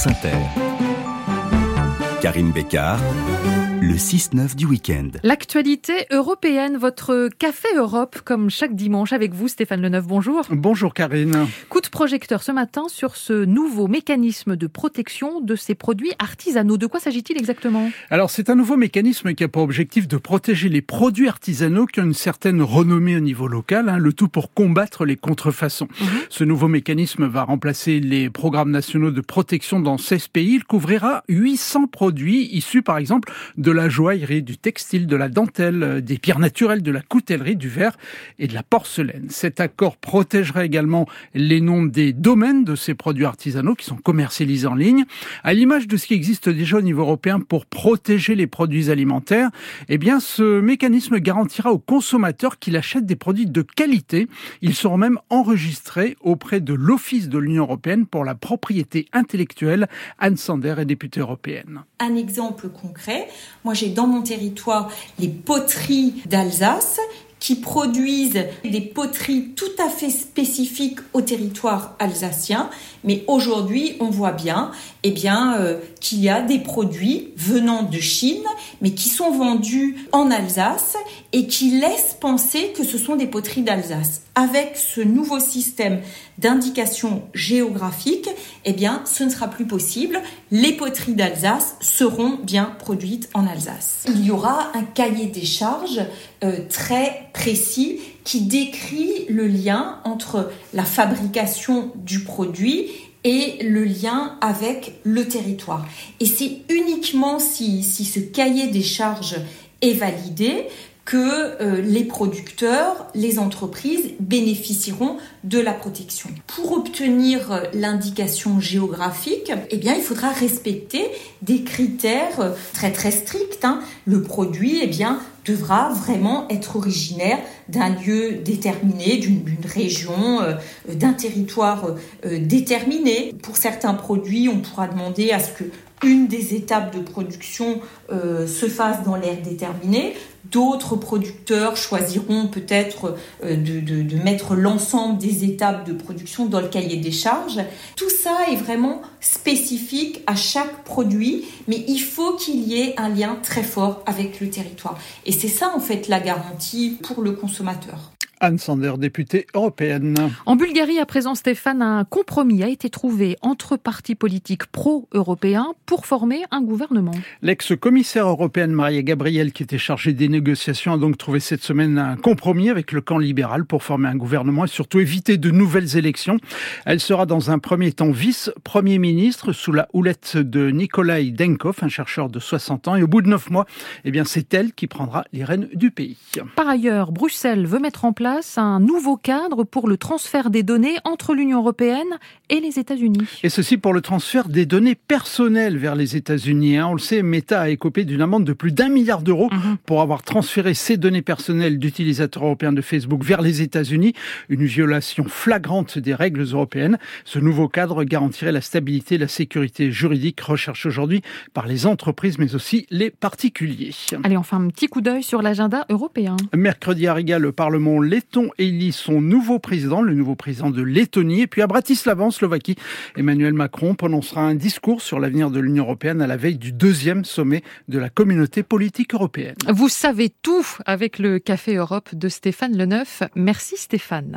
France Inter. Karine Bécard, le 6-9 du week-end. L'actualité européenne, votre Café Europe, comme chaque dimanche avec vous, Stéphane Leneuf, bonjour. Bonjour Karine. Coup de projecteur ce matin sur ce nouveau mécanisme de protection de ces produits artisanaux. De quoi s'agit-il exactement? Alors c'est un nouveau mécanisme qui a pour objectif de protéger les produits artisanaux qui ont une certaine renommée au niveau local, hein, le tout pour combattre les contrefaçons. Mhm. Ce nouveau mécanisme va remplacer les programmes nationaux de protection dans 16 pays. Il couvrira 800 produits issus par exemple de de la joaillerie, du textile, de la dentelle, euh, des pierres naturelles, de la coutellerie, du verre et de la porcelaine. Cet accord protégerait également les noms des domaines de ces produits artisanaux qui sont commercialisés en ligne, à l'image de ce qui existe déjà au niveau européen pour protéger les produits alimentaires. Eh bien, ce mécanisme garantira aux consommateurs qu'il achètent des produits de qualité. Ils seront même enregistrés auprès de l'Office de l'Union européenne pour la propriété intellectuelle. Anne Sander est députée européenne. Un exemple concret, moi, j'ai dans mon territoire les poteries d'Alsace qui produisent des poteries tout à fait spécifiques au territoire alsacien. Mais aujourd'hui, on voit bien, eh bien, euh, qu'il y a des produits venant de Chine, mais qui sont vendus en Alsace et qui laissent penser que ce sont des poteries d'Alsace. Avec ce nouveau système d'indication géographique, eh bien, ce ne sera plus possible. Les poteries d'Alsace seront bien produites en Alsace. Il y aura un cahier des charges euh, très précis qui décrit le lien entre la fabrication du produit et le lien avec le territoire. Et c'est uniquement si, si ce cahier des charges est validé que euh, les producteurs, les entreprises bénéficieront de la protection. Pour obtenir euh, l'indication géographique, eh bien, il faudra respecter des critères euh, très stricts. Hein. Le produit, eh devra vraiment être originaire d'un lieu déterminé, d'une région, d'un territoire déterminé. Pour certains produits, on pourra demander à ce que une des étapes de production se fasse dans l'air déterminé. D'autres producteurs choisiront peut-être euh, de, mettre l'ensemble des étapes de production dans le cahier des charges. Tout ça est vraiment spécifique à chaque produit, mais il faut qu'il y ait un lien très fort avec le territoire. Et c'est ça en fait la garantie pour le consommateur. Anne Sander, députée européenne. En Bulgarie, à présent, Stéphane, un compromis a été trouvé entre partis politiques pro-européens pour former un gouvernement. L'ex-commissaire européenne Maria Gabriel, qui était chargée des négociations, a donc trouvé cette semaine un compromis avec le camp libéral pour former un gouvernement et surtout éviter de nouvelles élections. Elle sera dans un premier temps vice-premier ministre sous la houlette de Nikolai Denkov, un chercheur de 60 ans. Et au bout de neuf mois, eh bien, c'est elle qui prendra les rênes du pays. Par ailleurs, Bruxelles veut mettre en place un nouveau cadre pour le transfert des données entre l'Union européenne et les États-Unis. Et ceci pour le transfert des données personnelles vers les États-Unis. Hein. On le sait, Meta a écopé d'une amende de plus d'un milliard d'euros mhm. pour avoir transféré ses données personnelles d'utilisateurs européens de Facebook vers les États-Unis. Une violation flagrante des règles européennes. Ce nouveau cadre garantirait la stabilité et la sécurité juridique recherchée aujourd'hui par les entreprises, mais aussi les particuliers. Allez, enfin, un petit coup d'œil sur l'agenda européen. Mercredi à Riga, le Parlement letton élit son nouveau président, le nouveau président de Lettonie. Et puis à Bratislava, en Slovaquie, Emmanuel Macron prononcera un discours sur l'avenir de l'Union européenne à la veille du deuxième sommet de la communauté politique européenne. Vous savez tout avec le Café Europe de Stéphane Leneuf. Merci Stéphane.